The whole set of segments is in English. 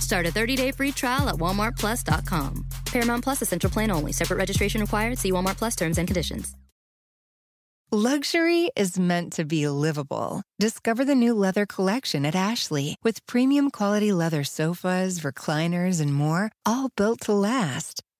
Start a 30-day free trial at walmartplus.com. Paramount Plus Essential Plan only. Separate registration required. See Walmart Plus terms and conditions. Luxury is meant to be livable. Discover the new leather collection at Ashley with premium quality leather sofas, recliners, and more, all built to last.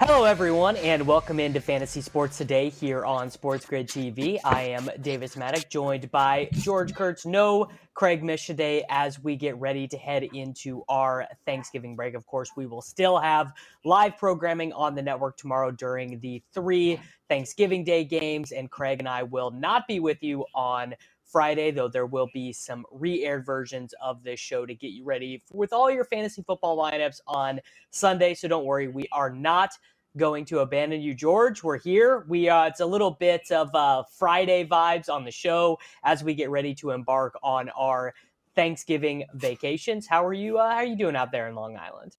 Hello, everyone, and welcome into Fantasy Sports Today here on Sports Grid TV. I am Davis Mattek, joined by George Kurtz. No Craig Mish today as we get ready to head into our Thanksgiving break. Of course, we will still have live programming on the network tomorrow during the three Thanksgiving Day games, and Craig and I will not be with you on Friday, though there will be some re aired versions of this show to get you ready with all your fantasy football lineups on Sunday. So don't worry, we are not going to abandon you, George. We're here. We uh, it's a little bit of uh, Friday vibes on the show as we get ready to embark on our Thanksgiving vacations. How are you? Uh, how are you doing out there in Long Island?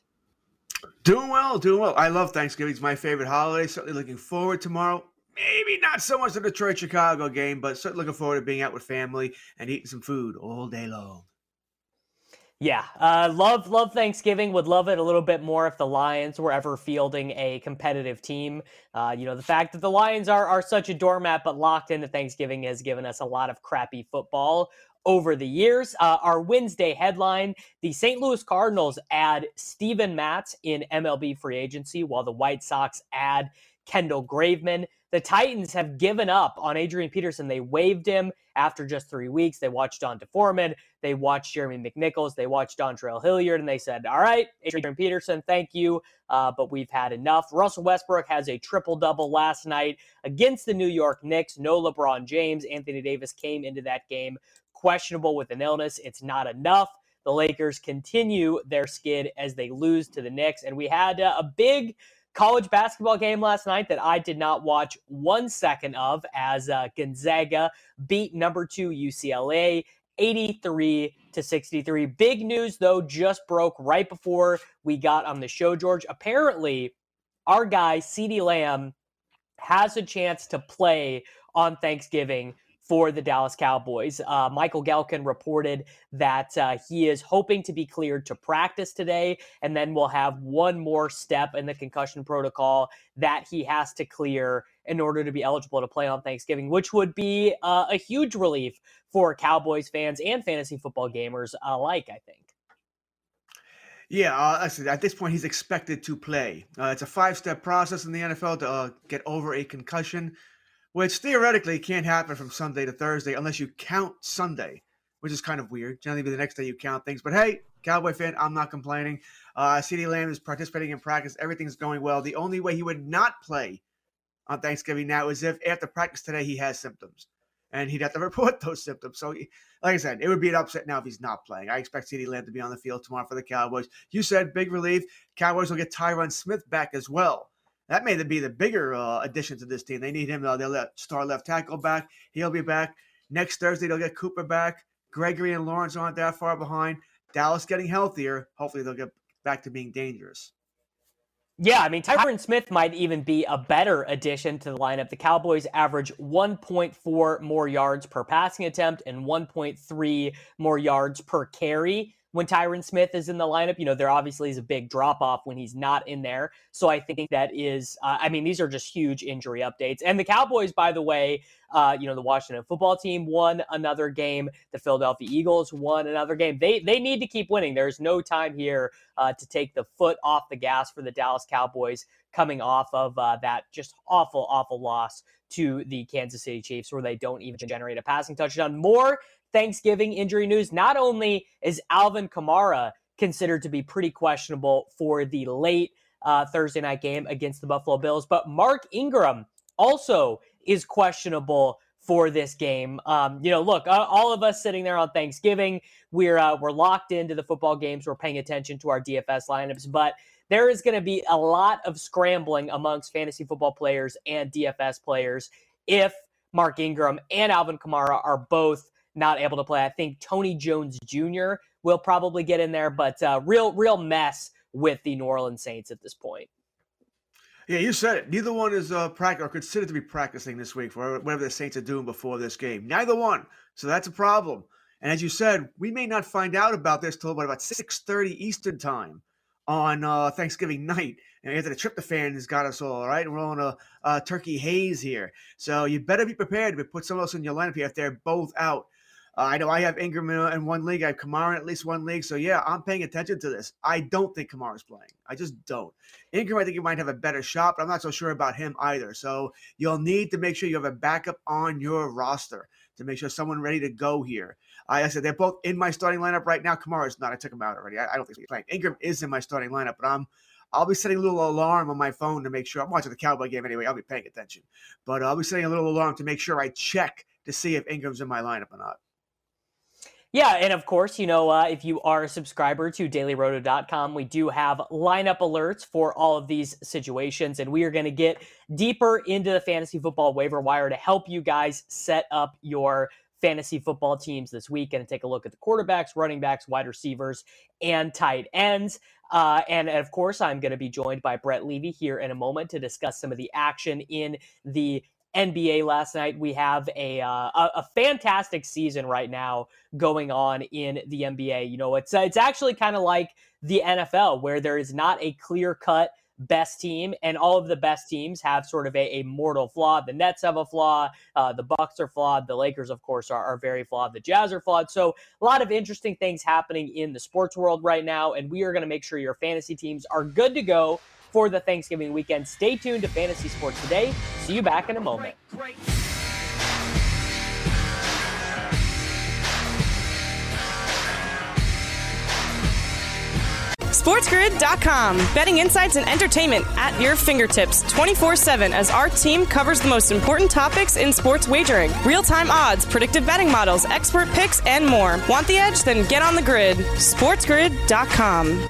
Doing well, doing well. I love Thanksgiving. It's my favorite holiday. Certainly looking forward tomorrow maybe not so much the Detroit Chicago game, but certainly looking forward to being out with family and eating some food all day long. Yeah, uh, love love Thanksgiving. Would love it a little bit more if the Lions were ever fielding a competitive team. Uh, you know, the fact that the Lions are are such a doormat, but locked into Thanksgiving has given us a lot of crappy football over the years. Uh, our Wednesday headline: The St. Louis Cardinals add Steven Matz in MLB free agency, while the White Sox add Kendall Graveman the Titans have given up on Adrian Peterson. They waived him after just three weeks. They watched D'Onta Foreman. They watched Jeremy McNichols. They watched Dontrell Hilliard, and they said, "All right, Adrian Peterson, thank you, uh, but we've had enough." Russell Westbrook has a triple double last night against the New York Knicks. No LeBron James. Anthony Davis came into that game questionable with an illness. It's not enough. The Lakers continue their skid as they lose to the Knicks, and we had uh, a big college basketball game last night that I did not watch one second of as uh, Gonzaga beat number two UCLA 83 to 63. Big news, though, just broke right before we got on the show, George. Apparently, our guy, CeeDee Lamb, has a chance to play on Thanksgiving for the Dallas Cowboys. Uh, Michael Gehlken reported that uh, he is hoping to be cleared to practice today, and then we'll have one more step in the concussion protocol that he has to clear in order to be eligible to play on Thanksgiving, which would be uh, a huge relief for Cowboys fans and fantasy football gamers alike, I think. Yeah, uh, at this point, he's expected to play. Uh, it's a five-step process in the NFL to uh, get over a concussion which theoretically can't happen from Sunday to Thursday unless you count Sunday, which is kind of weird. Generally, be the next day you count things. But hey, Cowboy fan, I'm not complaining. Uh, CeeDee Lamb is participating in practice. Everything's going well. The only way he would not play on Thanksgiving now is if after practice today he has symptoms. And he'd have to report those symptoms. So, like I said, it would be an upset now if he's not playing. I expect CeeDee Lamb to be on the field tomorrow for the Cowboys. You said big relief. Cowboys will get Tyron Smith back as well that may be the bigger uh, addition to this team. They need him. Uh, they'll let star left tackle back. He'll be back next Thursday. They'll get Cooper back. Gregory and Lawrence aren't that far behind. Dallas getting healthier. Hopefully, they'll get back to being dangerous. Yeah, I mean, Tyron Smith might even be a better addition to the lineup. The Cowboys average 1.4 more yards per passing attempt and 1.3 more yards per carry when Tyron Smith is in the lineup. You know, there obviously is a big drop off when he's not in there. So I think that is, uh, I mean, these are just huge injury updates. And the Cowboys, by the way, uh, you know, the Washington football team won another game. The Philadelphia Eagles won another game. They they need to keep winning. There's no time here uh, to take the foot off the gas for the Dallas Cowboys coming off of uh, that just awful, awful loss to the Kansas City Chiefs, where they don't even generate a passing touchdown. More Thanksgiving injury news. Not only is Alvin Kamara considered to be pretty questionable for the late uh, Thursday night game against the Buffalo Bills, but Mark Ingram also is questionable for this game. Um, you know, look, uh, all of us sitting there on Thanksgiving, we're uh, we're locked into the football games. We're paying attention to our DFS lineups, but there is going to be a lot of scrambling amongst fantasy football players and DFS players if Mark Ingram and Alvin Kamara are both not able to play. I think Tony Jones Jr. will probably get in there, but uh, real real mess with the New Orleans Saints at this point. Yeah, you said it. Neither one is uh, practice or considered to be practicing this week for whatever the Saints are doing before this game. Neither one. So that's a problem. And as you said, we may not find out about this till about 6:30 Eastern time on uh, Thanksgiving night. And after the tryptophan has got us all, all right? We're on a, a, turkey haze here. So you better be prepared to put someone else in your lineup here if they're both out. Uh, I know I have Ingram in one league. I have Kamara in at least one league. So yeah, I'm paying attention to this. I don't think Kamara's playing. I just don't. Ingram, I think he might have a better shot, but I'm not so sure about him either. So you'll need to make sure you have a backup on your roster to make sure someone ready to go here. I said they're both in my starting lineup right now. Kamara's not. I took him out already. I, I don't think he's playing. Ingram is in my starting lineup, but I'm I'll be setting a little alarm on my phone to make sure I'm watching the Cowboy game anyway. I'll be paying attention, but I'll be setting a little alarm to make sure I check to see if Ingram's in my lineup or not. Yeah, and of course, you know, uh, if you are a subscriber to dailyroto.com, we do have lineup alerts for all of these situations, and we are going to get deeper into the fantasy football waiver wire to help you guys set up your fantasy football teams this week and take a look at the quarterbacks, running backs, wide receivers, and tight ends. Uh, and of course, I'm going to be joined by Brett Levy here in a moment to discuss some of the action in the NBA last night. We have a, uh, a, fantastic season right now going on in the NBA. You know, it's uh, it's actually kind of like the NFL where there is not a clear cut best team, and all of the best teams have sort of a, a mortal flaw. The Nets have a flaw. Uh, the Bucks are flawed. The Lakers, of course, are, are very flawed. The Jazz are flawed. So a lot of interesting things happening in the sports world right now, and we are going to make sure your fantasy teams are good to go for the Thanksgiving weekend. Stay tuned to Fantasy Sports Today. See you back in a moment. SportsGrid.com. Betting insights and entertainment at your fingertips 24 7 as our team covers the most important topics in sports wagering real time odds, predictive betting models, expert picks, and more. Want the edge? Then get on the grid. SportsGrid.com.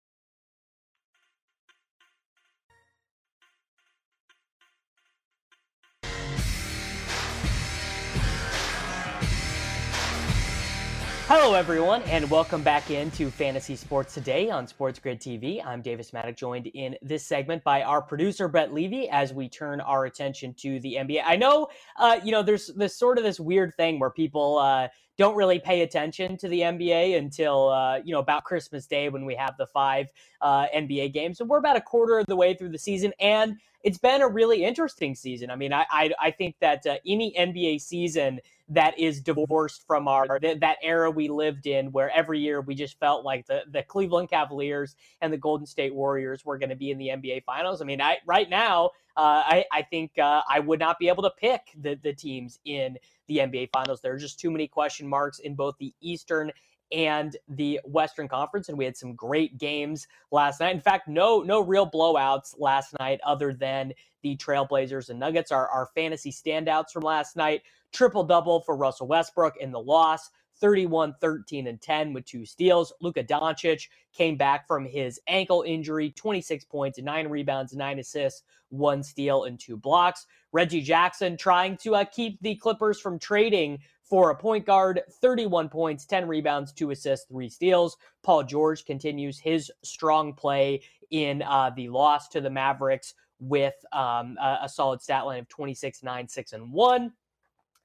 Hello, everyone, and welcome back into Fantasy Sports Today on Sports Grid TV. I'm Davis Mattek, joined in this segment by our producer Brett Levy as we turn our attention to the NBA. I know, uh, you know, there's this sort of this weird thing where people uh, don't really pay attention to the NBA until uh, you know about Christmas Day when we have the five uh, NBA games. So we're about a quarter of the way through the season, and it's been a really interesting season. I mean, I I, I think that uh, any NBA season that is divorced from our that era we lived in, where every year we just felt like the the Cleveland Cavaliers and the Golden State Warriors were going to be in the NBA Finals. I mean, I right now. Uh, I, I think uh, I would not be able to pick the, the teams in the NBA Finals. There are just too many question marks in both the Eastern and the Western Conference, and we had some great games last night. In fact, no no real blowouts last night, other than the Trailblazers and Nuggets. Our our fantasy standouts from last night: triple double for Russell Westbrook in the loss. 31, 13, and 10 with two steals. Luka Doncic came back from his ankle injury, 26 points, nine rebounds, nine assists, one steal, and two blocks. Reggie Jackson trying to uh, keep the Clippers from trading for a point guard, 31 points, 10 rebounds, two assists, three steals. Paul George continues his strong play in uh, the loss to the Mavericks with um, a, a, solid stat line of 26, 9, 6, and 1.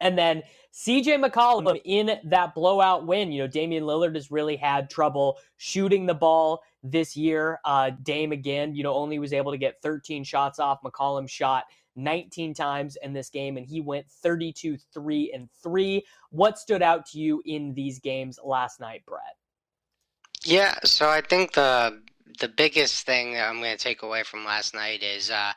And then CJ McCollum in that blowout win. You know, Damian Lillard has really had trouble shooting the ball this year. Uh, Dame again, you know, only was able to get 13 shots off. McCollum shot 19 times in this game, and he went 32, 3, and 3. What stood out to you in these games last night, Brett? Yeah, so I think the the biggest thing that I'm going to take away from last night is uh,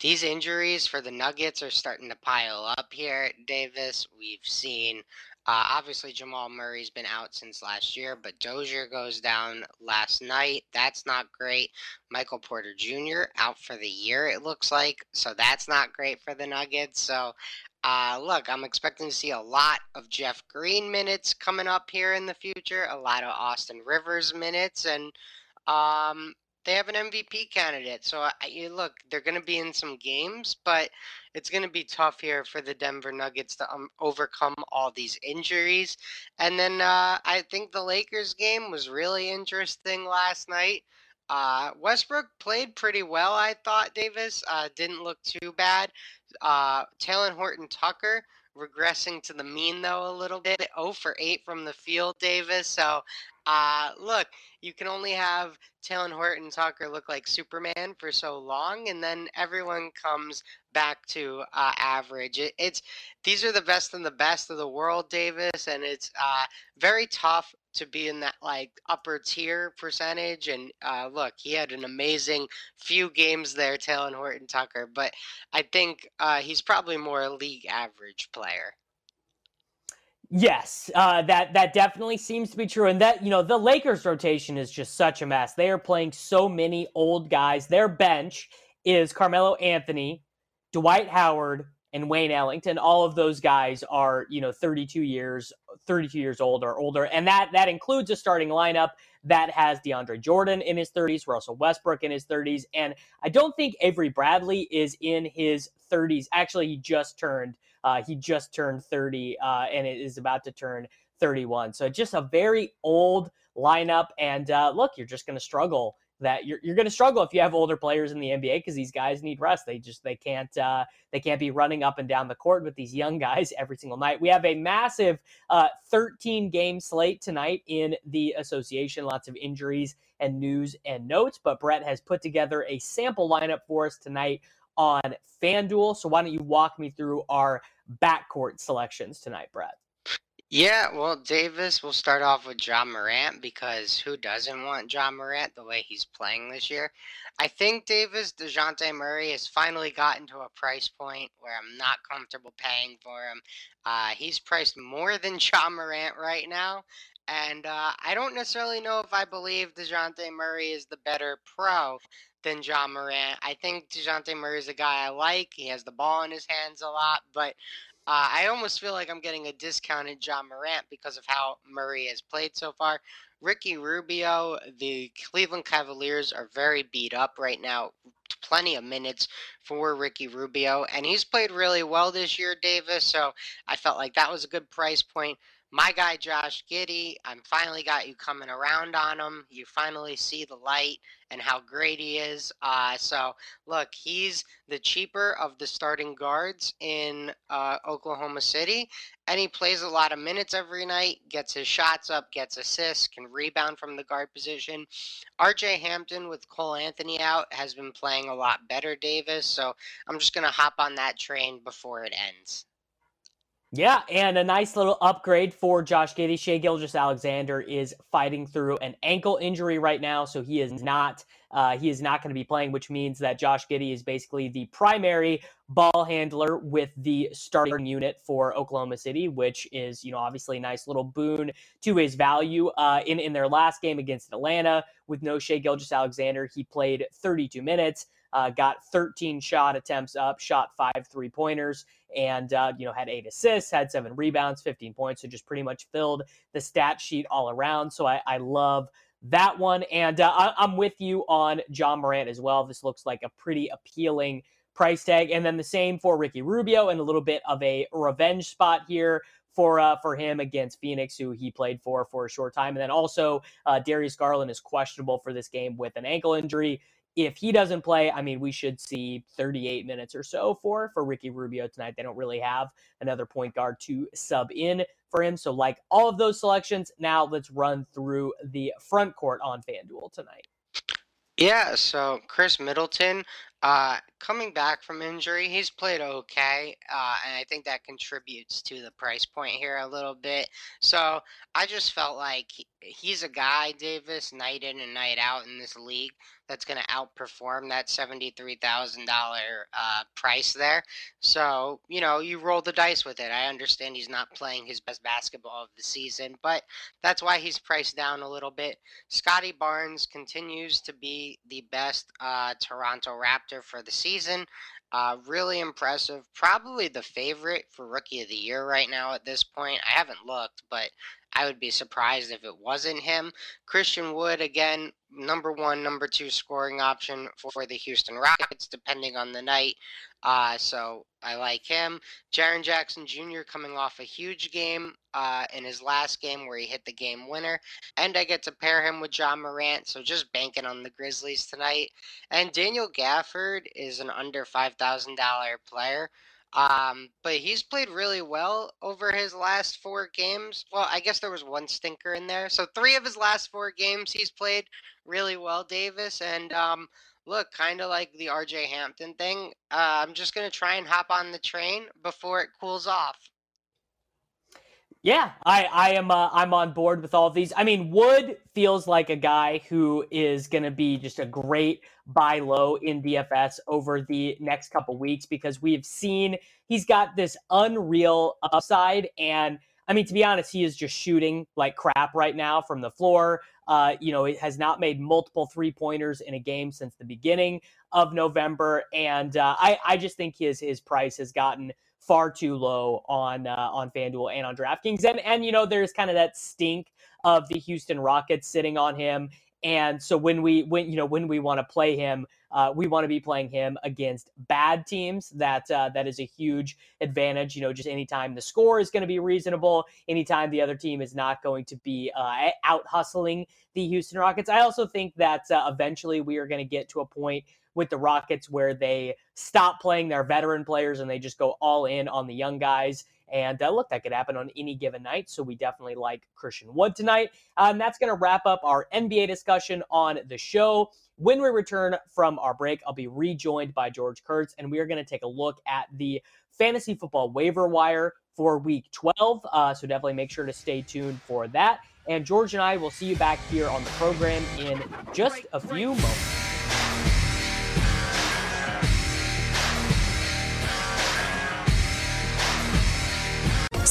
these injuries for the Nuggets are starting to pile up here, Davis. We've seen uh, obviously, Jamal Murray's been out since last year, but Dozier goes down last night. That's not great. Michael Porter Jr. out for the year, it looks like. So that's not great for the Nuggets. So, uh, look, I'm expecting to see a lot of Jeff Green minutes coming up here in the future, a lot of Austin Rivers minutes, and um, they have an MVP candidate. So, you look, they're going to be in some games, but it's going to be tough here for the Denver Nuggets to um, overcome all these injuries. And then uh, I think the Lakers game was really interesting last night. Uh, Westbrook played pretty well, I thought, Davis. Uh, didn't look too bad. Uh, Talen Horton Tucker regressing to the mean, though, a little bit. 0 for 8 from the field, Davis. So uh, look, you can only have Talen Horton Tucker look like Superman for so long, and then everyone comes back to uh, average. It, it's these are the best and the best of the world, Davis, and it's uh, very tough to be in that like upper tier percentage. And uh, look, he had an amazing few games there, Talen Horton Tucker, but I think uh, he's probably more a league average player. Yes, uh, that that definitely seems to be true, and that you know the Lakers rotation is just such a mess. They are playing so many old guys. Their bench is Carmelo Anthony, Dwight Howard, and Wayne Ellington. All of those guys are you know 32 years, 32 years old or older, and that that includes a starting lineup that has DeAndre Jordan in his 30s, Russell Westbrook in his 30s, and I don't think Avery Bradley is in his 30s. Actually, he just turned uh, he just turned 30 uh, and it is about to turn 31. So just a very old lineup. And uh, look, you're just going to struggle. That you're, you're going to struggle if you have older players in the NBA because these guys need rest. They just they can't uh, they can't be running up and down the court with these young guys every single night. We have a massive uh, 13 game slate tonight in the association. Lots of injuries and news and notes. But Brett has put together a sample lineup for us tonight on FanDuel. So why don't you walk me through our backcourt selections tonight, Brett? Yeah, well, Davis, we'll start off with Ja Morant because who doesn't want Ja Morant the way he's playing this year? I think Davis, DeJounte Murray has finally gotten to a price point where I'm not comfortable paying for him. Uh, he's priced more than Ja Morant right now. And uh, I don't necessarily know if I believe DeJounte Murray is the better pro than Ja Morant. I think DeJounte Murray is a guy I like. He has the ball in his hands a lot, but uh, I almost feel like I'm getting a discounted Ja Morant because of how Murray has played so far. Ricky Rubio, the Cleveland Cavaliers are very beat up right now. Plenty of minutes for Ricky Rubio, and he's played really well this year, Davis. So I felt like that was a good price point. My guy Josh Giddey, I'm finally got you coming around on him. You finally see the light and how great he is. Uh, so look, he's the cheaper of the starting guards in uh, Oklahoma City, and he plays a lot of minutes every night. Gets his shots up, gets assists, can rebound from the guard position. R.J. Hampton with Cole Anthony out has been playing a lot better, Davis. So I'm just gonna hop on that train before it ends. Yeah, and a nice little upgrade for Josh Giddey. Shai Gilgeous-Alexander is fighting through an ankle injury right now, so he is not uh, he is not going to be playing, which means that Josh Giddey is basically the primary ball handler with the starting unit for Oklahoma City, which is you know obviously a nice little boon to his value. Uh, in in their last game against Atlanta with no Shai Gilgeous-Alexander, he played 32 minutes uh, got 13 shot attempts up, shot five three pointers, and uh, you know had eight assists, had seven rebounds, 15 points. So just pretty much filled the stat sheet all around. So I, I love that one, and uh, I, am with you on Ja Morant as well. This looks like a pretty appealing price tag, and then the same for Ricky Rubio, and a little bit of a revenge spot here for uh, for him against Phoenix, who he played for for a short time, and then also uh, Darius Garland is questionable for this game with an ankle injury if he doesn't play, I mean, we should see 38 minutes or so for for Ricky Rubio tonight. They don't really have another point guard to sub in for him. So, like all of those selections, now let's run through the front court on FanDuel tonight. Yeah, so Khris Middleton, uh, coming back from injury, he's played okay, uh, and I think that contributes to the price point here a little bit. So I just felt like he's a guy, Davis, night in and night out in this league that's going to outperform that $73,000 uh, price there. So, you know, you roll the dice with it. I understand he's not playing his best basketball of the season, but that's why he's priced down a little bit. Scottie Barnes continues to be the best uh, Toronto Raptor for the season. Uh, really impressive. Probably the favorite for Rookie of the Year right now at this point. I haven't looked, but I would be surprised if it wasn't him. Christian Wood, again, number one, number two scoring option for the Houston Rockets, depending on the night. Uh, so I like him. Jaren Jackson Jr. coming off a huge game uh, in his last game where he hit the game winner. And I get to pair him with Ja Morant. So just banking on the Grizzlies tonight. And Daniel Gafford is an under $5,000 player. Um, but he's played really well over his last four games. Well, I guess there was one stinker in there. So three of his last four games he's played really well, Davis. And um, look, kind of like the RJ Hampton thing, uh, I'm just gonna try and hop on the train before it cools off. Yeah, I, I am uh, I'm on board with all of these. I mean, Wood feels like a guy who is going to be just a great buy low in DFS over the next couple weeks because we have seen he's got this unreal upside and I mean to be honest, he is just shooting like crap right now from the floor. Uh, you know, it has not made multiple three pointers in a game since the beginning of November, and uh, I I just think his his price has gotten far too low on uh, on FanDuel and on DraftKings. And and you know, there's kind of that stink of the Houston Rockets sitting on him. And so when we when you know when we want to play him, uh, we want to be playing him against bad teams. That uh, that is a huge advantage. You know, just anytime the score is going to be reasonable, anytime the other team is not going to be uh, out hustling the Houston Rockets. I also think that uh, eventually we are going to get to a point with the Rockets where they stop playing their veteran players and they just go all in on the young guys. And uh, look, that could happen on any given night. So we definitely like Christian Wood tonight. And that's going to wrap up our NBA discussion on the show. When we return from our break, I'll be rejoined by George Kurtz, and we are going to take a look at the fantasy football waiver wire for week 12. Uh, so definitely make sure to stay tuned for that. And George and I will see you back here on the program in just a few moments.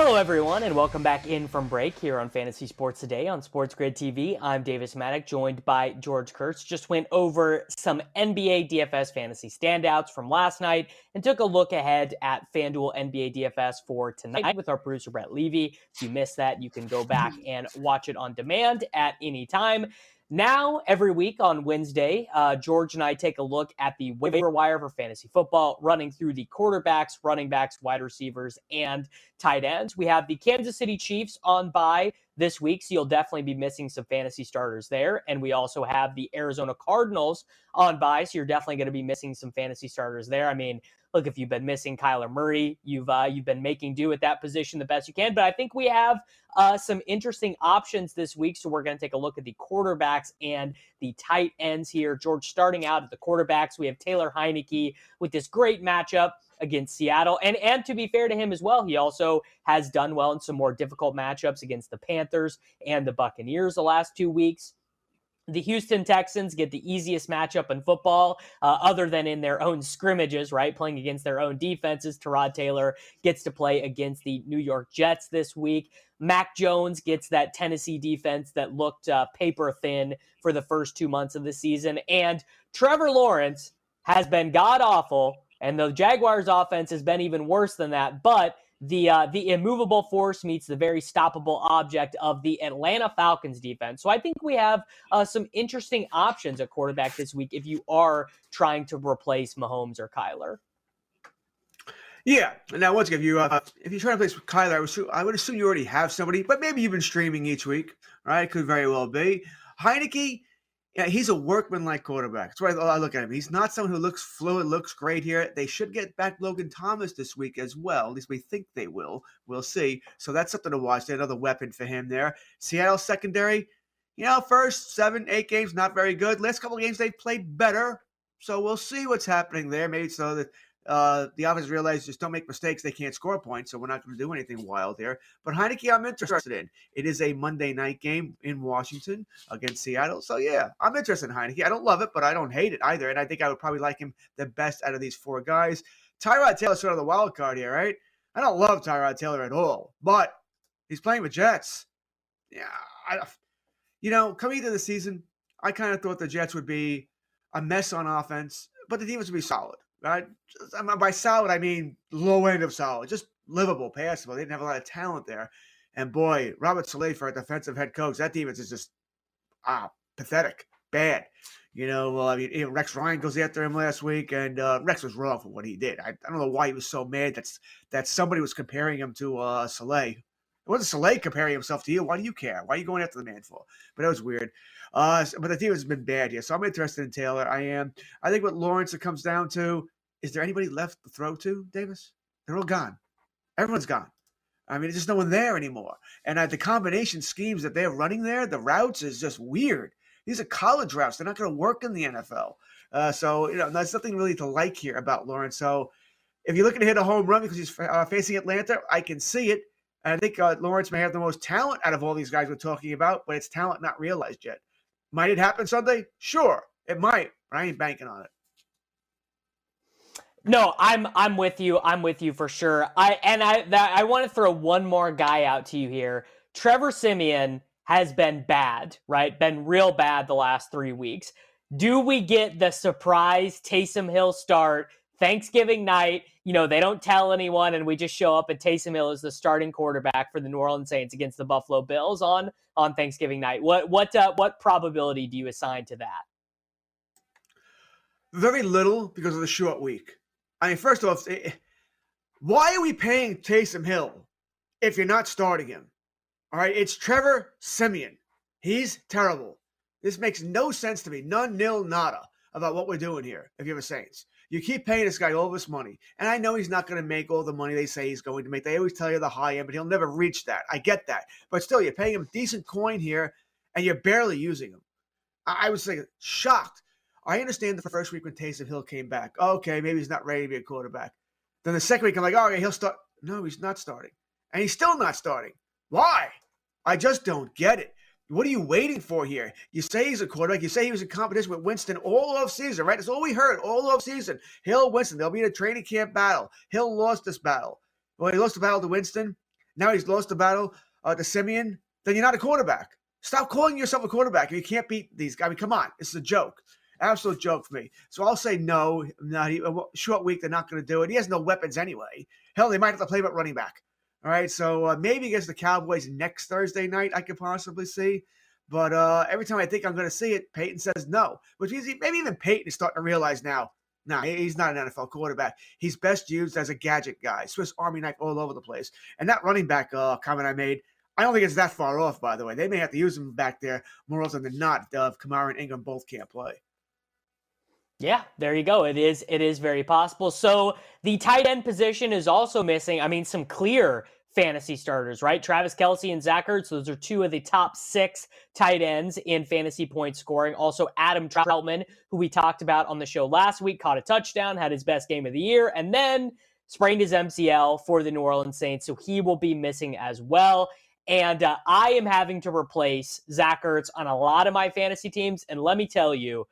Hello, everyone, and welcome back in from break here on Fantasy Sports Today on Sports Grid TV. I'm Davis Mattek, joined by George Kurtz. Just went over some NBA DFS fantasy standouts from last night and took a look ahead at FanDuel NBA DFS for tonight with our producer Brett Levy. If you missed that, you can go back and watch it on demand at any time. Now, every week on Wednesday, uh, George and I take a look at the waiver wire for fantasy football, running through the quarterbacks, running backs, wide receivers, and tight ends. We have the Kansas City Chiefs on by this week, so you'll definitely be missing some fantasy starters there. And we also have the Arizona Cardinals on by, so you're definitely going to be missing some fantasy starters there. I mean, look, if you've been missing Kyler Murray, you've uh, you've been making do at that position the best you can. But I think we have uh, some interesting options this week, so we're going to take a look at the quarterbacks and the tight ends here. George, starting out at the quarterbacks, we have Taylor Heinicke with this great matchup against Seattle. And and to be fair to him as well, he also has done well in some more difficult matchups against the Panthers and the Buccaneers the last two weeks. The Houston Texans get the easiest matchup in football, uh, other than in their own scrimmages, right? Playing against their own defenses. Tyrod Taylor gets to play against the New York Jets this week. Mac Jones gets that Tennessee defense that looked uh, paper thin for the first two months of the season. And Trevor Lawrence has been god awful and the Jaguars' offense has been even worse than that. But the uh, the immovable force meets the very stoppable object of the Atlanta Falcons defense. So I think we have uh, some interesting options at quarterback this week if you are trying to replace Mahomes or Kyler. Yeah. Now, once again, if you uh, if you're trying to replace Kyler, I would, assume, I would assume you already have somebody, but maybe you've been streaming each week, right? Could very well be Heinicke yeah, he's a workman-like quarterback. That's why I look at him. He's not someone who looks fluid, looks great here. They should get back Logan Thomas this week as well. At least we think they will. We'll see. So that's something to watch. Another weapon for him there. Seattle secondary, you know, first seven, eight games, not very good. Last couple of games they've played better. So we'll see what's happening there. Maybe so that uh, the offense realized just don't make mistakes. They can't score points, so we're not going to do anything wild here. But Heinicke, I'm interested in. It is a Monday night game in Washington against Seattle. So, yeah, I'm interested in Heinicke. I don't love it, but I don't hate it either. And I think I would probably like him the best out of these four guys. Tyrod Taylor's sort of the wild card here, right? I don't love Tyrod Taylor at all, but he's playing with Jets. Yeah, I, you know, coming into the season, I kind of thought the Jets would be a mess on offense, but the defense would be solid right? I mean, by solid, I mean low end of solid, just livable, passable. They didn't have a lot of talent there. And boy, Robert Saleh for a defensive head coach, that defense is just ah pathetic, bad. You know, uh, I mean, Rex Ryan goes after him last week, and uh, Rex was wrong for what he did. I, I, don't know why he was so mad that that somebody was comparing him to uh, Saleh. Wasn't Saleh comparing himself to you. Why do you care? Why are you going after the man for? But that was weird. Uh, but the team has been bad here. So I'm interested in Taylor. I am. I think what Lawrence it comes down to is there anybody left to throw to, Davis? They're all gone. Everyone's gone. I mean, there's just no one there anymore. And uh, the combination schemes that they're running there, the routes is just weird. These are college routes. They're not going to work in the NFL. Uh, so you know, there's nothing really to like here about Lawrence. So if you're looking to hit a home run because he's uh, facing Atlanta, I can see it. And I think uh, Lawrence may have the most talent out of all these guys we're talking about, but it's talent not realized yet. Might it happen someday? Sure, it might, but I ain't banking on it. No, I'm I'm with you. I'm with you for sure. I and I that, I want to throw one more guy out to you here. Trevor Siemian has been bad, right? Been real bad the last three weeks. Do we get the surprise Taysom Hill start Thanksgiving night? You know, they don't tell anyone, and we just show up, and Taysom Hill is the starting quarterback for the New Orleans Saints against the Buffalo Bills on on Thanksgiving night. What what uh, what probability do you assign to that? Very little because of the short week. I mean, first off, eh, why are we paying Taysom Hill if you're not starting him? All right, it's Trevor Siemian. He's terrible. This makes no sense to me. None, nil, nada about what we're doing here if you're a Saints. You keep paying this guy all this money, and I know he's not going to make all the money they say he's going to make. They always tell you the high end, but he'll never reach that. I get that. But still, you're paying him decent coin here, and you're barely using him. I was like shocked I understand the first week when Taysom Hill came back. Okay, maybe he's not ready to be a quarterback. Then the second week, I'm like, oh, okay, he'll start. No, he's not starting. And he's still not starting. Why? I just don't get it. What are you waiting for here? You say he's a quarterback. You say he was in competition with Winston all off season, right? That's all we heard all off season. Hill, Winston, they'll be in a training camp battle. Hill lost this battle. Well, he lost the battle to Winston. Now he's lost the battle uh, to Siemian. Then you're not a quarterback. Stop calling yourself a quarterback you can't beat these guys. I mean, come on. Is a joke. Absolute joke for me. So I'll say no. Not a short week. They're not going to do it. He has no weapons anyway. Hell, they might have to play at running back. All right. So uh, maybe against the Cowboys next Thursday night, I could possibly see. But uh, every time I think I'm going to see it, Payton says no, which means maybe even Payton is starting to realize now. Nah, he's not an NFL quarterback. He's best used as a gadget guy, Swiss Army knife all over the place. And that running back uh, comment I made, I don't think it's that far off, by the way. They may have to use him back there more often than not if Kamara and Ingram both can't play. Yeah, there you go. It is it is very possible. So the tight end position is also missing. I mean, some clear fantasy starters, right? Travis Kelce and Zach Ertz. Those are two of the top six tight ends in fantasy point scoring. Also, Adam Trautman, who we talked about on the show last week, caught a touchdown, had his best game of the year, and then sprained his MCL for the New Orleans Saints. So he will be missing as well. And uh, I am having to replace Zach Ertz on a lot of my fantasy teams. And let me tell you,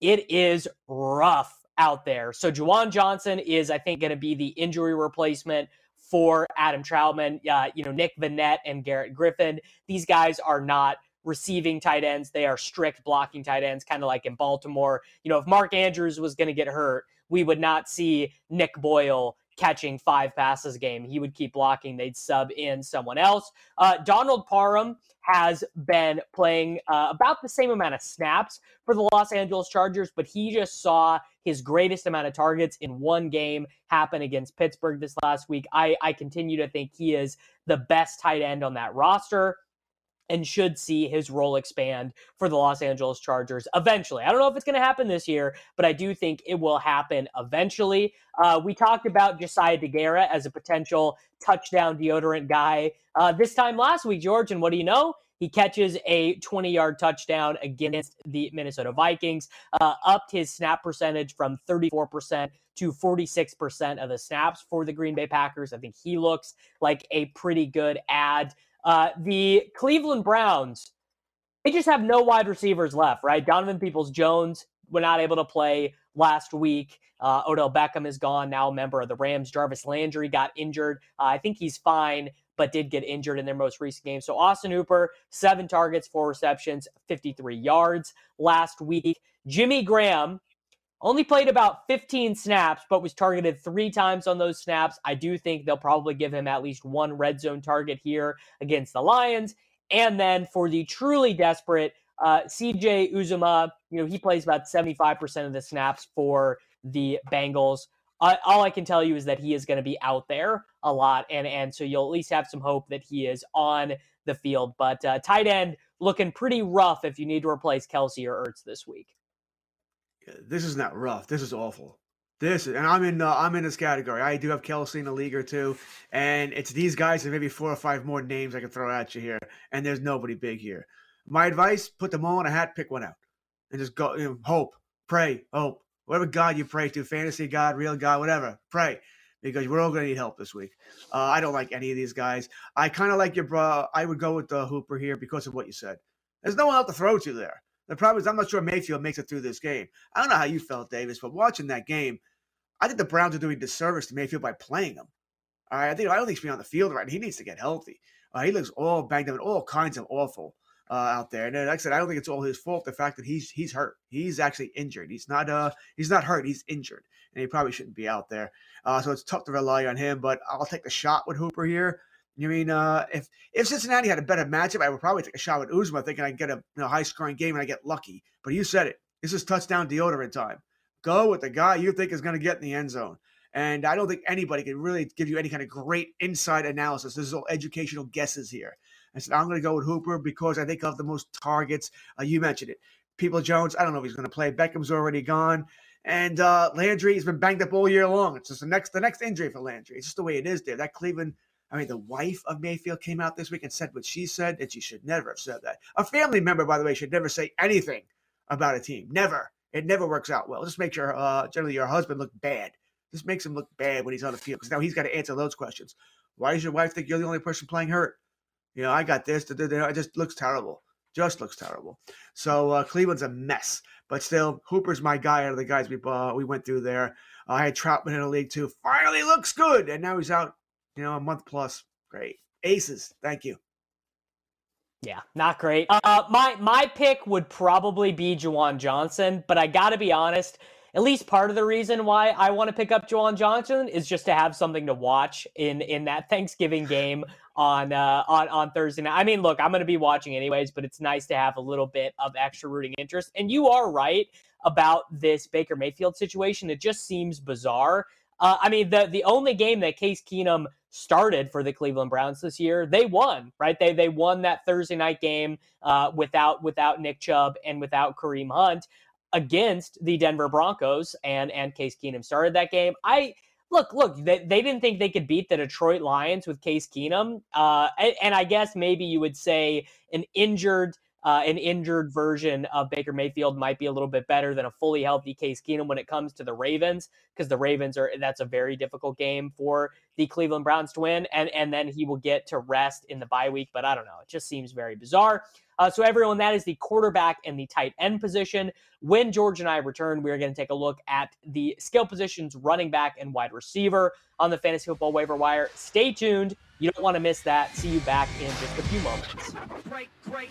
it is rough out there. So Juwan Johnson is, I think, going to be the injury replacement for Adam Trautman. Uh, you know, Nick Vannett and Garrett Griffin. These guys are not receiving tight ends. They are strict blocking tight ends, kind of like in Baltimore. You know, if Mark Andrews was going to get hurt, we would not see Nick Boyle catching five passes a game. He would keep blocking. They'd sub in someone else. Uh, Donald Parham has been playing uh, about the same amount of snaps for the Los Angeles Chargers, but he just saw his greatest amount of targets in one game happen against Pittsburgh this last week. I, I continue to think he is the best tight end on that roster and should see his role expand for the Los Angeles Chargers eventually. I don't know if it's going to happen this year, but I do think it will happen eventually. Uh, we talked about Josiah Deguara as a potential touchdown deodorant guy uh, this time last week, George. And what do you know? He catches a 20 yard touchdown against the Minnesota Vikings, uh, upped his snap percentage from 34% to 46% of the snaps for the Green Bay Packers. I think he looks like a pretty good add. Uh, the Cleveland Browns, they just have no wide receivers left, right? Donovan Peoples Jones were not able to play last week. Uh, Odell Beckham is gone, now a member of the Rams. Jarvis Landry got injured. Uh, I think he's fine, but did get injured in their most recent game. So Austin Hooper, seven targets, four receptions, 53 yards last week. Jimmy Graham, only played about 15 snaps, but was targeted three times on those snaps. I do think they'll probably give him at least one red zone target here against the Lions. And then for the truly desperate, uh, CJ Uzomah, you know, he plays about 75% of the snaps for the Bengals. Uh, all I can tell you is that he is going to be out there a lot, and and so you'll at least have some hope that he is on the field. But uh, tight end looking pretty rough if you need to replace Kelce or Ertz this week this is not rough. This is awful. This and I'm in uh, I'm in this category. I do have Kelce in the league or two, and it's these guys and maybe four or five more names I can throw at you here. And there's nobody big here. My advice: put them all in a hat, pick one out, and just go. You know, hope, pray, hope, whatever God you pray to, fantasy God, real God, whatever, pray because we're all going to need help this week. Uh, I don't like any of these guys. I kind of like your bro. I would go with the Hooper here because of what you said. There's no one else to throw to there. The problem is I'm not sure Mayfield makes it through this game. I don't know how you felt, Davis, but watching that game, I think the Browns are doing disservice to Mayfield by playing him. All right, I think I don't think he's being on the field right. He needs to get healthy. Uh, he looks all banged up and all kinds of awful uh, out there. And like I said, I don't think it's all his fault. The fact that he's he's hurt, he's actually injured. He's not uh he's not hurt. He's injured, and he probably shouldn't be out there. Uh, so it's tough to rely on him. But I'll take the shot with Hooper here. You mean uh, if if Cincinnati had a better matchup, I would probably take a shot with Uzomah, thinking I get a you know, high scoring game and I get lucky. But you said it. This is touchdown deodorant time. Go with the guy you think is going to get in the end zone. And I don't think anybody can really give you any kind of great inside analysis. This is all educational guesses here. I said, I'm going to go with Hooper because I think of the most targets. Uh, you mentioned it. Peoples-Jones, I don't know if he's going to play. Beckham's already gone. And uh, Landry has been banged up all year long. It's just the next the next injury for Landry. It's just the way it is there. That Cleveland, I mean, the wife of Mayfield came out this week and said what she said, and she should never have said that. A family member, by the way, should never say anything about a team. Never. It never works out well. Just makes your uh, generally your husband look bad. This makes him look bad when he's on the field because now he's got to answer those questions. Why does your wife think you're the only person playing hurt? You know, I got this. Da, da, da. It just looks terrible. Just looks terrible. So uh, Cleveland's a mess, but still, Hooper's my guy out of the guys we uh, we went through there. Uh, I had Troutman in the league too. Finally looks good, and now he's out. You know, a month plus. Great aces. Thank you. Yeah, not great. Uh, my my pick would probably be Juwan Johnson, but I got to be honest at least part of the reason why I want to pick up Juwan Johnson is just to have something to watch in in that Thanksgiving game on uh, on on Thursday night. I mean, look, I'm going to be watching anyways, but it's nice to have a little bit of extra rooting interest. And you are right about this Baker Mayfield situation. It just seems bizarre. Uh, I mean, the the only game that Case Keenum started for the Cleveland Browns this year, they won, right? They they won that Thursday night game uh, without without Nick Chubb and without Kareem Hunt against the Denver Broncos, and and Case Keenum started that game. I look, look, they, they didn't think they could beat the Detroit Lions with Case Keenum, uh, and, and I guess maybe you would say an injured uh, an injured version of Baker Mayfield might be a little bit better than a fully healthy Case Keenum when it comes to the Ravens, because the Ravens are that's a very difficult game for the Cleveland Browns to win, and and then he will get to rest in the bye week. But I don't know, it just seems very bizarre. Uh, so everyone, that is the quarterback and the tight end position. When George and I return, we are going to take a look at the skill positions, running back and wide receiver on the fantasy football waiver wire. Stay tuned. You don't want to miss that. See you back in just a few moments. Great, great.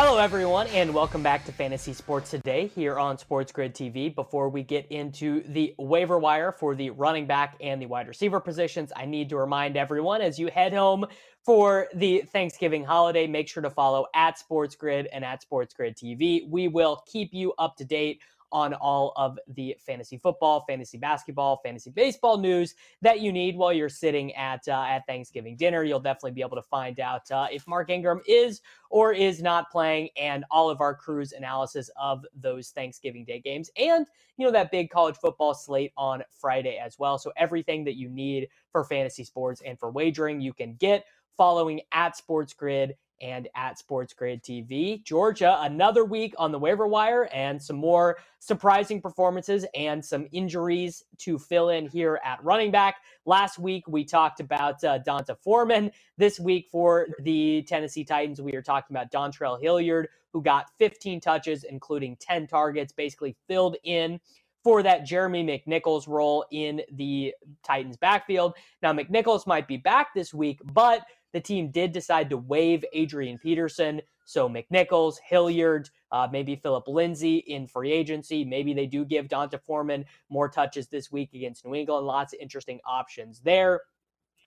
Hello, everyone, and welcome back to Fantasy Sports Today here on Sports Grid TV. Before we get into the waiver wire for the running back and the wide receiver positions, I need to remind everyone as you head home for the Thanksgiving holiday, make sure to follow at Sports Grid and at Sports Grid TV. We will keep you up to date on all of the fantasy football, fantasy basketball, fantasy baseball news that you need while you're sitting at uh, at Thanksgiving dinner. You'll definitely be able to find out uh, if Mark Ingram is or is not playing, and all of our crew's analysis of those Thanksgiving Day games, and you know that big college football slate on Friday as well. So everything that you need for fantasy sports and for wagering, you can get following at Sports Grid and at Sports Grid TV. Georgia, another week on the waiver wire and some more surprising performances and some injuries to fill in here at running back. Last week, we talked about uh, D'Onta Foreman. This week, for the Tennessee Titans, we are talking about Dontrell Hilliard, who got 15 touches, including 10 targets, basically filled in for that Jeremy McNichols role in the Titans backfield. Now, McNichols might be back this week, but the team did decide to waive Adrian Peterson. So McNichols, Hilliard, uh, maybe Phillip Lindsay in free agency. Maybe they do give D'Onta Foreman more touches this week against New England. Lots of interesting options there.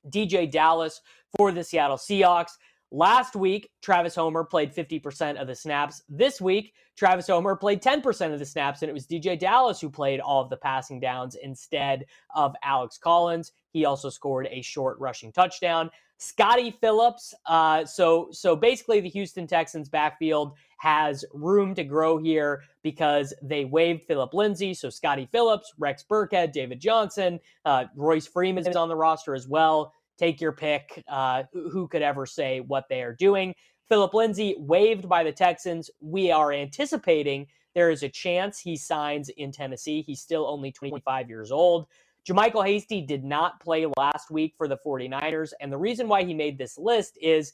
DeeJay Dallas for the Seattle Seahawks. Last week, Travis Homer played 50% of the snaps. This week, Travis Homer played 10% of the snaps, and it was DeeJay Dallas who played all of the passing downs instead of Alex Collins. He also scored a short rushing touchdown. Scottie Phillips. Uh, so so basically, the Houston Texans backfield has room to grow here because they waived Phillip Lindsay. So Scottie Phillips, Rex Burkhead, David Johnson, uh, Royce Freeman is on the roster as well. Take your pick. Uh, who could ever say what they are doing? Phillip Lindsay waived by the Texans. We are anticipating there is a chance he signs in Tennessee. He's still only 25 years old. JaMycal Hasty did not play last week for the 49ers. And the reason why he made this list is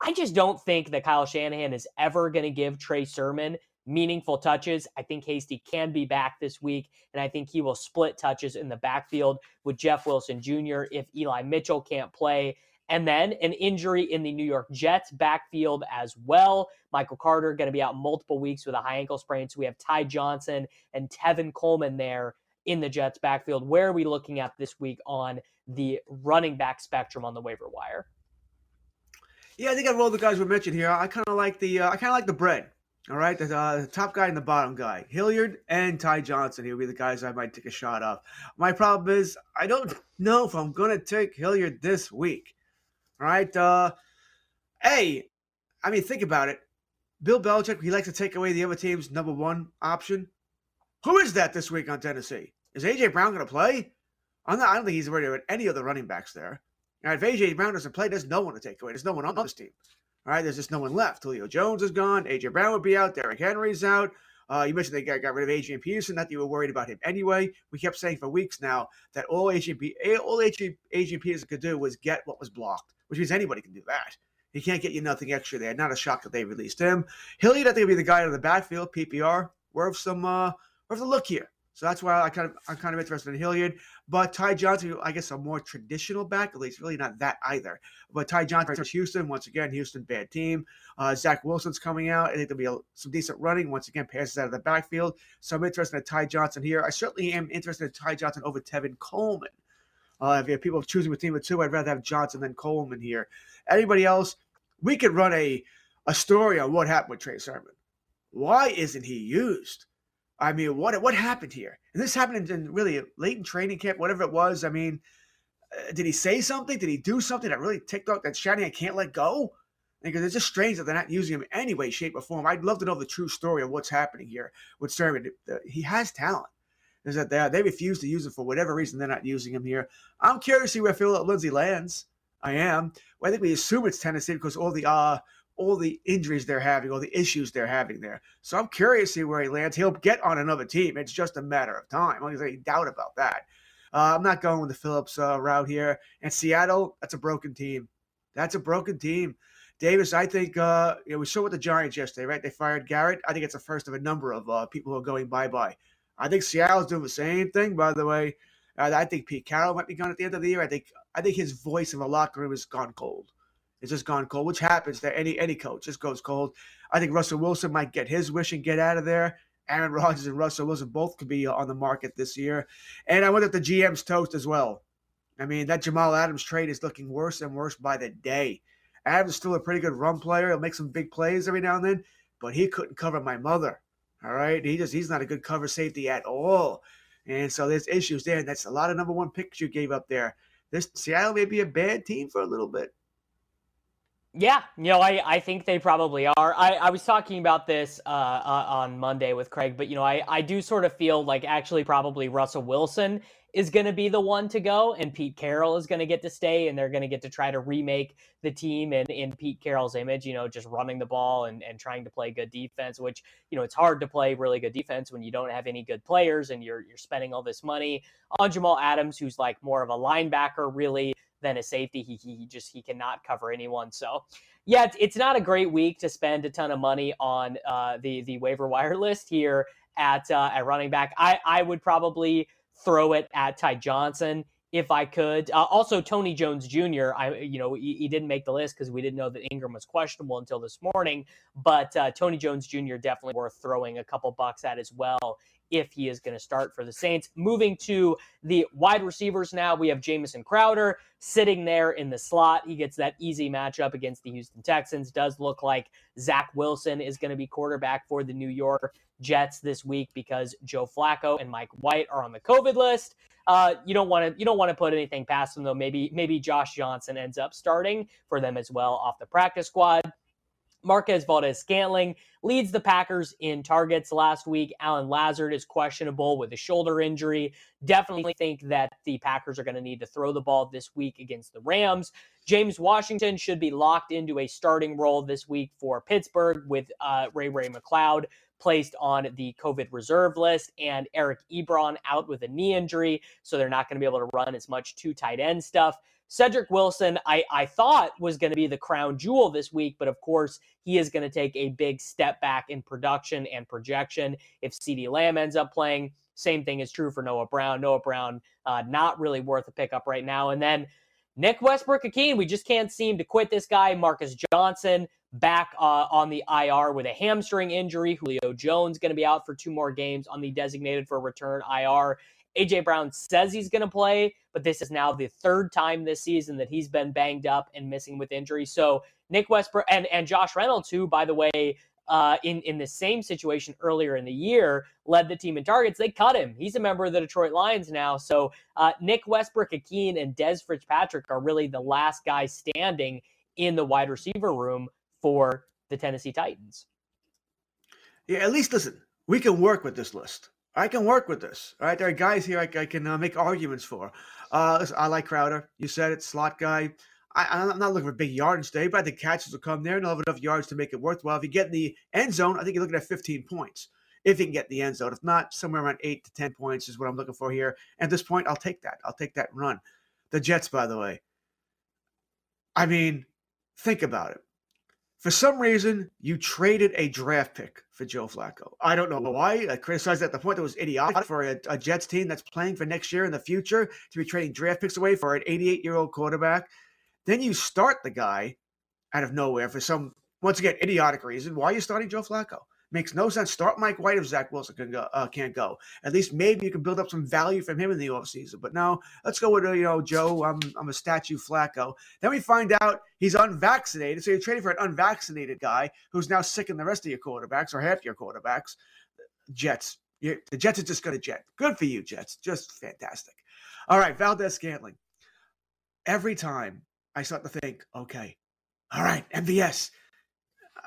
I just don't think that Kyle Shanahan is ever going to give Trey Sermon meaningful touches. I think Hasty can be back this week, and I think he will split touches in the backfield with Jeff Wilson Jr. if Eli Mitchell can't play. And then an injury in the New York Jets backfield as well. Michael Carter going to be out multiple weeks with a high ankle sprain. So we have Ty Johnson and Tevin Coleman there in the Jets backfield. Where are we looking at this week on the running back spectrum on the waiver wire? Yeah, I think of all the guys we mentioned here, I kind of like the uh, I kind of like the bread. All right, the, uh, the, top guy and the bottom guy, Hilliard and Ty Johnson. He'll be the guys I might take a shot of. My problem is I don't know if I'm gonna take Hilliard this week. All right, uh, hey, I mean think about it. Bill Belichick, he likes to take away the other team's number one option. Who is that this week on Tennessee? Is AJ Brown going to play? I'm not, I don't think he's worried about any of the running backs there. All right, if AJ Brown doesn't play, there's no one to take away. There's no one on this team. All right, there's just no one left. Julio Jones is gone. AJ Brown would be out. Derrick Henry's out. Uh, you mentioned they got, got rid of Adrian Peterson. Not that you were worried about him anyway. We kept saying for weeks now that all Adrian, all Adrian, Adrian Peterson could do was get what was blocked, which means anybody can do that. He can't get you nothing extra there. Not a shock that they released him. Hilliard, I think, will be the guy out of the backfield, PPR, worth some uh, worth a look here. So that's why I kind of I'm kind of interested in Hilliard. But Ty Johnson, I guess a more traditional back, at least really not that either. But Ty Johnson versus Houston, once again, Houston bad team. Uh, Zach Wilson's coming out. I think there'll be a, some decent running. Once again, passes out of the backfield. So I'm interested in Ty Johnson here. I certainly am interested in Ty Johnson over Tevin Coleman. Uh, if you have people choosing between the two, I'd rather have Johnson than Coleman here. Anybody else? We could run a a story on what happened with Trey Sermon. Why isn't he used? I mean, what what happened here? And this happened in really late in training camp, whatever it was. I mean, uh, did he say something? Did he do something that really ticked off that Shanahan can't let go? Because it's just strange that they're not using him in any way, shape, or form. I'd love to know the true story of what's happening here with Sermon. He has talent. Is that they, they refuse to use him for whatever reason they're not using him here. I'm curious to see where Phillip Lindsay lands. I am. Well, I think we assume it's Tennessee because all the uh, all the injuries they're having, all the issues they're having there. So I'm curious to see where he lands. He'll get on another team. It's just a matter of time. I don't any doubt about that. Uh, I'm not going with the Phillips uh, route here. And Seattle, that's a broken team. That's a broken team. Davis, I think uh, you know, we saw with the Giants yesterday, right? They fired Garrett. I think it's the first of a number of uh, people who are going bye bye. I think Seattle's doing the same thing, by the way. I think Pete Carroll might be gone at the end of the year. I think I think his voice in the locker room has gone cold It's just gone cold, which happens to any any coach. Just goes cold. I think Russell Wilson might get his wish and get out of there. Aaron Rodgers and Russell Wilson both could be on the market this year. And I went at the GM's toast as well. I mean, that Jamal Adams trade is looking worse and worse by the day. Adams is still a pretty good run player. He'll make some big plays every now and then, but he couldn't cover my mother. All right. He just he's not a good cover safety at all. And so there's issues there. And that's a lot of number one picks you gave up there. This Seattle may be a bad team for a little bit. Yeah, you know, I, I think they probably are. I, I was talking about this uh, uh, on Monday with Craig, but you know, I, I do sort of feel like actually probably Russell Wilson is going to be the one to go, and Pete Carroll is going to get to stay, and they're going to get to try to remake the team in, in Pete Carroll's image, you know, just running the ball and, and trying to play good defense, which, you know, it's hard to play really good defense when you don't have any good players and you're you're spending all this money on Jamal Adams, who's like more of a linebacker, really than a safety. He, he just he cannot cover anyone. So yeah, it's, not a great week to spend a ton of money on uh, the the waiver wire list here at uh, at running back. I I would probably throw it at Ty Johnson if I could. Uh, also, Tony Jones Jr. I you know he, he didn't make the list because we didn't know that Ingram was questionable until this morning. But uh, Tony Jones Jr. definitely worth throwing a couple bucks at as well if he is going to start for the Saints. Moving to the wide receivers now, we have Jamison Crowder sitting there in the slot. He gets that easy matchup against the Houston Texans. Does look like Zach Wilson is going to be quarterback for the New York Jets this week because Joe Flacco and Mike White are on the COVID list. Uh, you don't want to you don't want to put anything past them though. Maybe maybe Josh Johnson ends up starting for them as well off the practice squad. Marquez Valdes Scantling leads the Packers in targets last week. Allen Lazard is questionable with a shoulder injury. Definitely think that the Packers are going to need to throw the ball this week against the Rams. James Washington should be locked into a starting role this week for Pittsburgh with uh, Ray Ray McCloud placed on the COVID reserve list and Eric Ebron out with a knee injury. So they're not going to be able to run as much two tight end stuff. Cedric Wilson, I, I thought was going to be the crown jewel this week, but of course, he is going to take a big step back in production and projection if CeeDee Lamb ends up playing. Same thing is true for Noah Brown. Noah Brown, uh, not really worth a pickup right now. And then Nick Westbrook-Ikhine, we just can't seem to quit this guy. Marcus Johnson back uh, on the IR with a hamstring injury. Julio Jones going to be out for two more games on the designated for return IR. AJ Brown says he's going to play, but this is now the third time this season that he's been banged up and missing with injury. So Nick Westbrook and, and Josh Reynolds, who, by the way, uh, in in the same situation earlier in the year, led the team in targets. They cut him. He's a member of the Detroit Lions now. So uh, Nick Westbrook-Ikhine and Dez Fitzpatrick are really the last guys standing in the wide receiver room for the Tennessee Titans. Yeah, at least listen, we can work with this list. I can work with this. All right, there are guys here I, I can uh, make arguments for. Uh, listen, I like Crowder. You said it, slot guy. I, am not looking for big yardage today, but I think catches will come there and I'll have enough yards to make it worthwhile. If you get in the end zone, I think you're looking at 15 points. If you can get in the end zone, if not, somewhere around eight to 10 points is what I'm looking for here. At this point, I'll take that. I'll take that run. The Jets, by the way. I mean, think about it. For some reason, you traded a draft pick for Joe Flacco. I don't know why. I criticized at the point that was idiotic for a, a, Jets team that's playing for next year in the future to be trading draft picks away for an 88 year old quarterback. Then you start the guy out of nowhere for some, once again, idiotic reason. Why are you starting Joe Flacco? Makes no sense. Start Mike White if Zach Wilson can go, uh, can't go. At least maybe you can build up some value from him in the offseason. But no, let's go with, uh, you know, Joe, I'm, I'm a statue Flacco. Then we find out he's unvaccinated. So you're trading for an unvaccinated guy who's now sick in the rest of your quarterbacks or half your quarterbacks. Jets. You're, the Jets are just going to jet. Good for you, Jets. Just fantastic. All right, Valdes Scantling. Every time I start to think, okay, all right, MVS.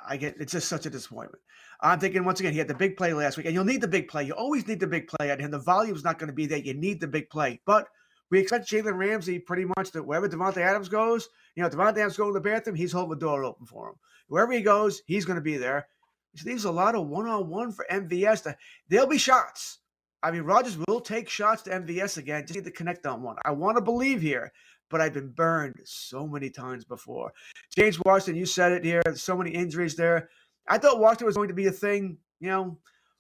I get it's just such a disappointment. I'm thinking once again, he had the big play last week, and you'll need the big play. You always need the big play him. The volume's not going to be there. You need the big play. But we expect Jalen Ramsey pretty much that wherever Davante Adams goes, you know, Davante Adams going to the bathroom, he's holding the door open for him. Wherever he goes, he's going to be there. Which leaves a lot of one-on-one for MVS. To, there'll be shots. I mean, Rodgers will take shots to MVS again. Just need to connect on one. I want to believe here, but I've been burned so many times before. James Washington, you said it here. So many injuries there. I thought Washington was going to be a thing, you know,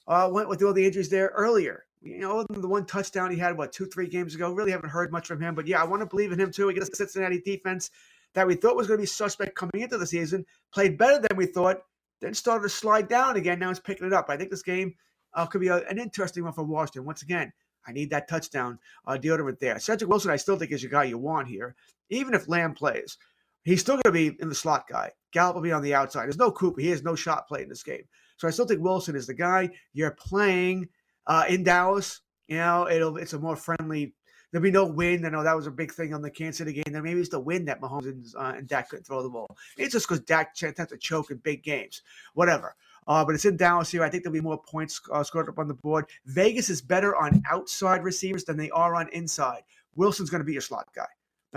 uh, went with all the injuries there earlier. You know, the one touchdown he had, what, two, three games ago. Really haven't heard much from him. But yeah, I want to believe in him too. Against the Cincinnati defense, that we thought was going to be suspect coming into the season, played better than we thought, then started to slide down again. Now it's picking it up. I think this game uh, could be a, an interesting one for Washington. Once again, I need that touchdown uh, deodorant there. Cedric Wilson, I still think is your guy you want here, even if Lamb plays. He's still going to be in the slot guy. Gallup will be on the outside. There's no Cooper. He has no shot play in this game. So I still think Wilson is the guy. You're playing uh, in Dallas. You know, it'll it's a more friendly. There'll be no wind. I know that was a big thing on the Kansas City game. There maybe it's the wind that Mahomes and, uh, and Dak couldn't throw the ball. It's just because Dak tends to choke in big games. Whatever. Uh, but it's in Dallas here. I think there'll be more points uh, scored up on the board. Vegas is better on outside receivers than they are on inside. Wilson's going to be your slot guy.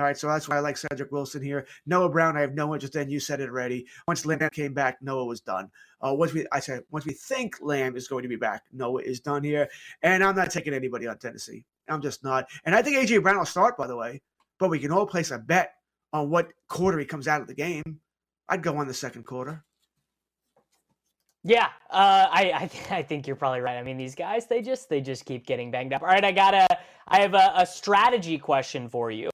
All right, so that's why I like Cedric Wilson here. Noah Brown, I have no interest in. You said it already. Once Lamb came back, Noah was done. Uh, once we, I said, once we think Lamb is going to be back, Noah is done here. And I'm not taking anybody on Tennessee. I'm just not. And I think AJ Brown will start, by the way. But we can all place a bet on what quarter he comes out of the game. I'd go on the second quarter. Yeah, uh, I I, th- I, think you're probably right. I mean, these guys they just they just keep getting banged up. All right, I got a I have a, a strategy question for you.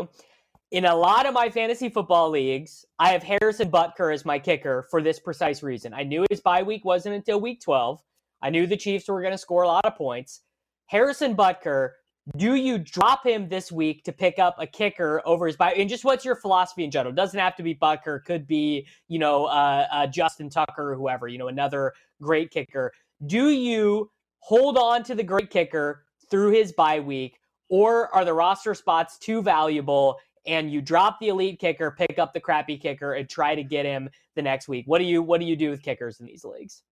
In a lot of my fantasy football leagues, I have Harrison Butker as my kicker for this precise reason. I knew his bye week wasn't until week 12. I knew the Chiefs were going to score a lot of points. Harrison Butker do you drop him this week to pick up a kicker over his bye? And just what's your philosophy in general? It doesn't have to be Butker. Could be, you know, uh, uh, Justin Tucker or whoever, you know, another great kicker. Do you hold on to the great kicker through his bye week, or are the roster spots too valuable and you drop the elite kicker, pick up the crappy kicker, and try to get him the next week? What do you What do you do with kickers in these leagues?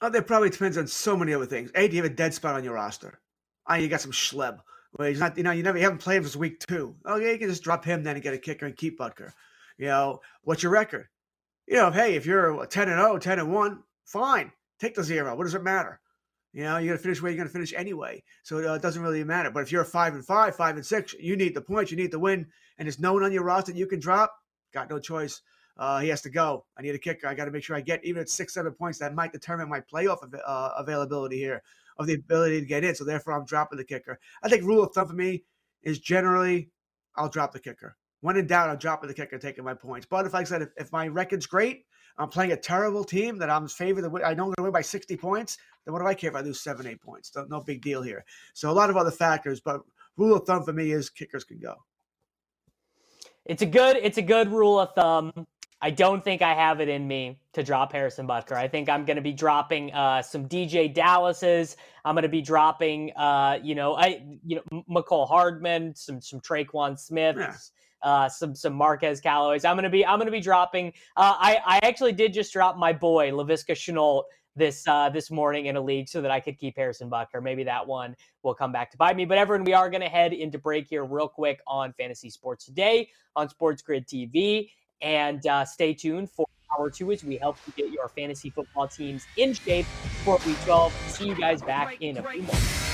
Oh, that probably depends on so many other things. A, do you have a dead spot on your roster? oh, you got some schleb. Well, he's not, you know, you never you haven't played him this week two. Oh, yeah, you can just drop him then and get a kicker and keep Butker. You know, what's your record? You know, hey, if you're 10 and 0, 10 and 1, fine. Take the zero. What does it matter? You know, you're gonna finish where you're gonna finish anyway, so uh, it doesn't really matter. But if you're a five and five, five and six, you need the points, you need the win, and there's no one on your roster you can drop. Got no choice. Uh, he has to go. I need a kicker. I got to make sure I get even at six, seven points. That might determine my playoff av- uh, availability here of the ability to get in. So therefore, I'm dropping the kicker. I think rule of thumb for me is generally I'll drop the kicker. When in doubt, I'm dropping the kicker, taking my points. But if, like I said, if, if my record's great, I'm playing a terrible team that I'm favored to win, I know I'm going to win by 60 points, then what do I care if I lose seven, eight points? No, no big deal here. So a lot of other factors, but rule of thumb for me is kickers can go. It's a good it's a good rule of thumb. I don't think I have it in me to drop Harrison Butker. I think I'm going to be dropping uh, some DeeJay Dallases. I'm going to be dropping, uh, you know, I, you know, Mecole Hardman, some some Tre'Quan Smith. Yeah. Uh, some some Marquez Callaways. I'm gonna be I'm gonna be dropping. Uh, I I actually did just drop my boy Laviska Shenault this uh, this morning in a league so that I could keep Harrison Butker. Maybe that one will come back to bite me. But everyone, we are going to head into break here real quick on Fantasy Sports Today on Sports Grid TV. And uh, stay tuned for hour two as we help you get your fantasy football teams in shape for week 12. See you guys back in a few months.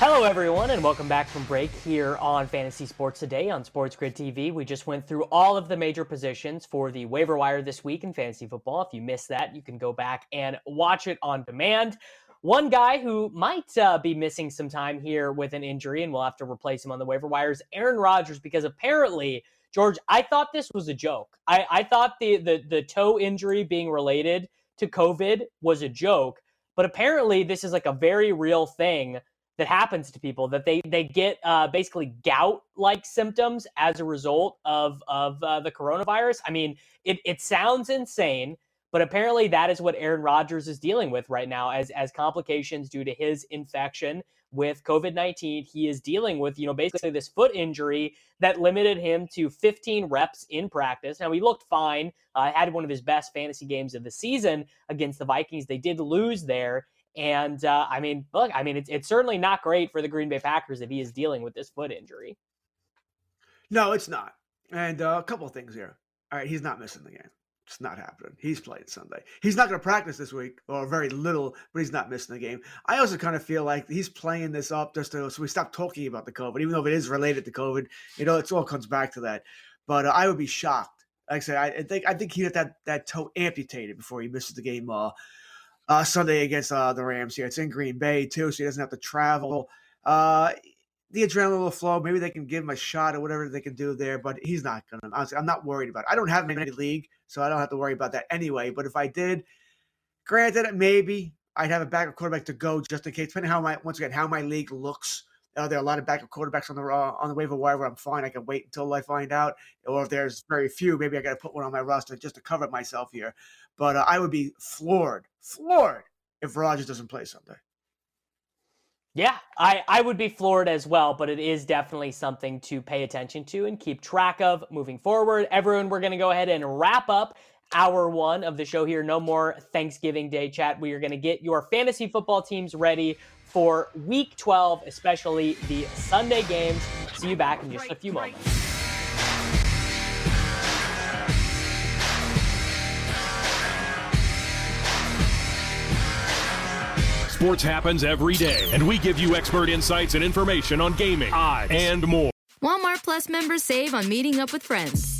Hello, everyone, and welcome back from break here on Fantasy Sports Today on Sports Grid TV. We just went through all of the major positions for the waiver wire this week in fantasy football. If you missed that, you can go back and watch it on demand. One guy who might uh, be missing some time here with an injury, and we'll have to replace him on the waiver wire, is Aaron Rodgers, because apparently, George, I thought this was a joke. I, I thought the, the the toe injury being related to COVID was a joke, but apparently, this is like a very real thing that happens to people that they they get uh, basically gout like symptoms as a result of of uh, the coronavirus. I mean, it it sounds insane, but apparently that is what Aaron Rodgers is dealing with right now as as complications due to his infection with COVID nineteen. He is dealing with you know basically this foot injury that limited him to 15 reps in practice. Now he looked fine. Uh, had one of his best fantasy games of the season against the Vikings. They did lose there and uh, I mean, look, I mean, it's it's certainly not great for the Green Bay Packers if he is dealing with this foot injury. No, it's not. And uh, a couple of things here. All right, he's not missing the game. It's not happening. He's playing Sunday. He's not going to practice this week, or very little, but he's not missing the game. I also kind of feel like he's playing this up just to, so we stop talking about the COVID, even though it is related to COVID. You know, it all comes back to that. But uh, I would be shocked. Like I said, I, I think I think he had that that toe amputated before he misses the game. Uh, uh, Sunday against uh, the Rams here. It's in Green Bay too, so he doesn't have to travel. Uh, the adrenaline will flow. Maybe they can give him a shot or whatever they can do there, but he's not going to. Honestly, I'm not worried about it. I don't have him in any league, so I don't have to worry about that anyway. But if I did, granted, maybe I'd have a backup quarterback to go just in case, depending how my once again how my league looks. Uh, there are a lot of backup quarterbacks on the uh, on the waiver wire where I'm fine. I can wait until I find out. Or if there's very few, maybe I got to put one on my roster just to cover myself here. But uh, I would be floored, floored if Rodgers doesn't play Sunday. Yeah, I, I would be floored as well, but it is definitely something to pay attention to and keep track of moving forward. Everyone, we're going to go ahead and wrap up hour one of the show here. No more Thanksgiving Day chat. We are going to get your fantasy football teams ready for week 12, especially the Sunday games. See you back in just a few moments. Sports happens every day, and we give you expert insights and information on gaming, odds, and more. Walmart Plus members save on meeting up with friends.